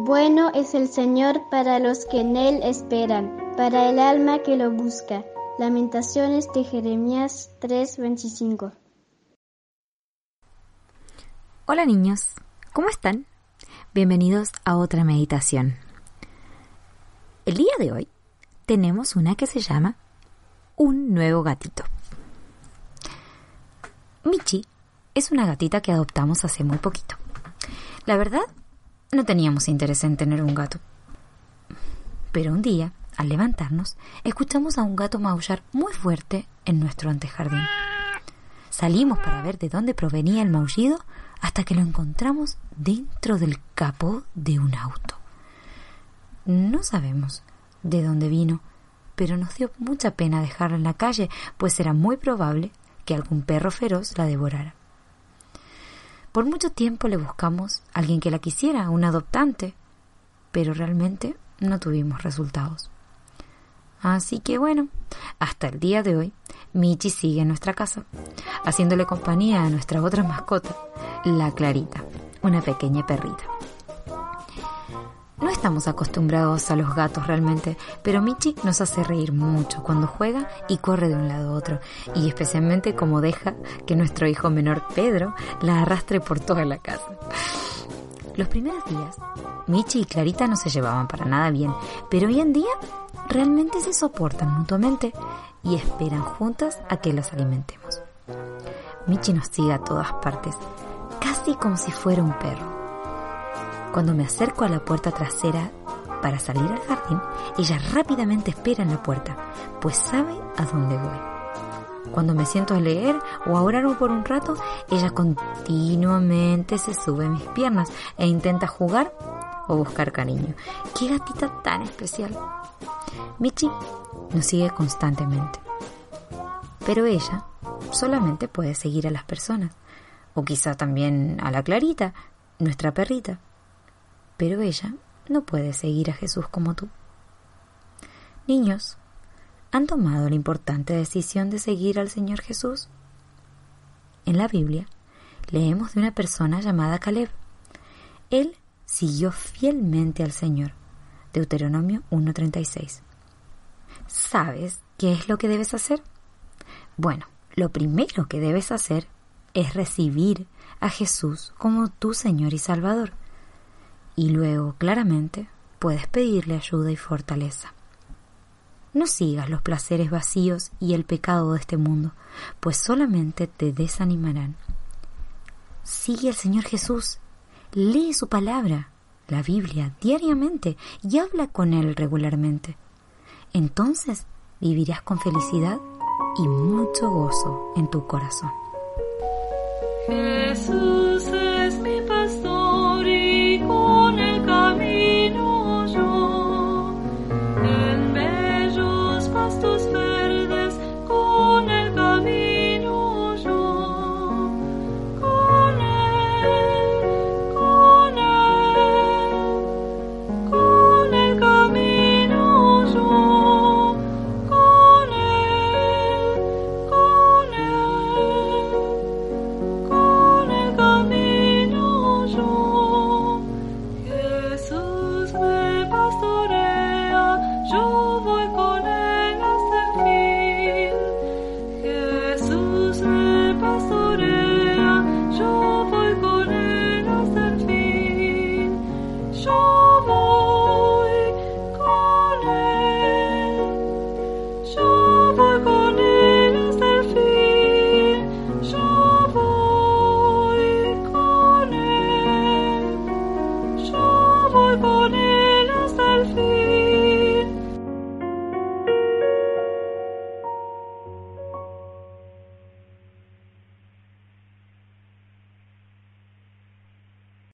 Bueno es el Señor para los que en Él esperan, para el alma que lo busca. Lamentaciones de Jeremías 3:25. Hola niños, ¿cómo están? Bienvenidos a otra meditación. El día de hoy tenemos una que se llama Un nuevo gatito. Michi es una gatita que adoptamos hace muy poquito. La verdad, no teníamos interés en tener un gato. Pero un día, al levantarnos, escuchamos a un gato maullar muy fuerte en nuestro antejardín. Salimos para ver de dónde provenía el maullido hasta que lo encontramos dentro del capó de un auto. No sabemos de dónde vino, pero nos dio mucha pena dejarlo en la calle, pues era muy probable que algún perro feroz la devorara. Por mucho tiempo le buscamos a alguien que la quisiera, un adoptante, pero realmente no tuvimos resultados. Así que bueno, hasta el día de hoy, Michi sigue en nuestra casa, haciéndole compañía a nuestra otra mascota, la Clarita, una pequeña perrita. No estamos acostumbrados a los gatos realmente, pero Michi nos hace reír mucho cuando juega y corre de un lado a otro, y especialmente como deja que nuestro hijo menor Pedro la arrastre por toda la casa. Los primeros días, Michi y Clarita no se llevaban para nada bien, pero hoy en día realmente se soportan mutuamente y esperan juntas a que las alimentemos. Michi nos sigue a todas partes, casi como si fuera un perro. Cuando me acerco a la puerta trasera para salir al jardín, ella rápidamente espera en la puerta, pues sabe a dónde voy. Cuando me siento a leer o a orar por un rato, ella continuamente se sube a mis piernas e intenta jugar o buscar cariño. ¡Qué gatita tan especial! Michi nos sigue constantemente. Pero ella solamente puede seguir a las personas, o quizá también a la Clarita, nuestra perrita pero ella no puede seguir a Jesús como tú. Niños, ¿han tomado la importante decisión de seguir al Señor Jesús? En la Biblia leemos de una persona llamada Caleb. Él siguió fielmente al Señor. Deuteronomio 1.36. ¿Sabes qué es lo que debes hacer? Bueno, lo primero que debes hacer es recibir a Jesús como tu Señor y Salvador y luego, claramente, puedes pedirle ayuda y fortaleza. No sigas los placeres vacíos y el pecado de este mundo, pues solamente te desanimarán. Sigue al Señor Jesús, lee su palabra, la Biblia, diariamente y habla con Él regularmente. Entonces vivirás con felicidad y mucho gozo en tu corazón. Jesús.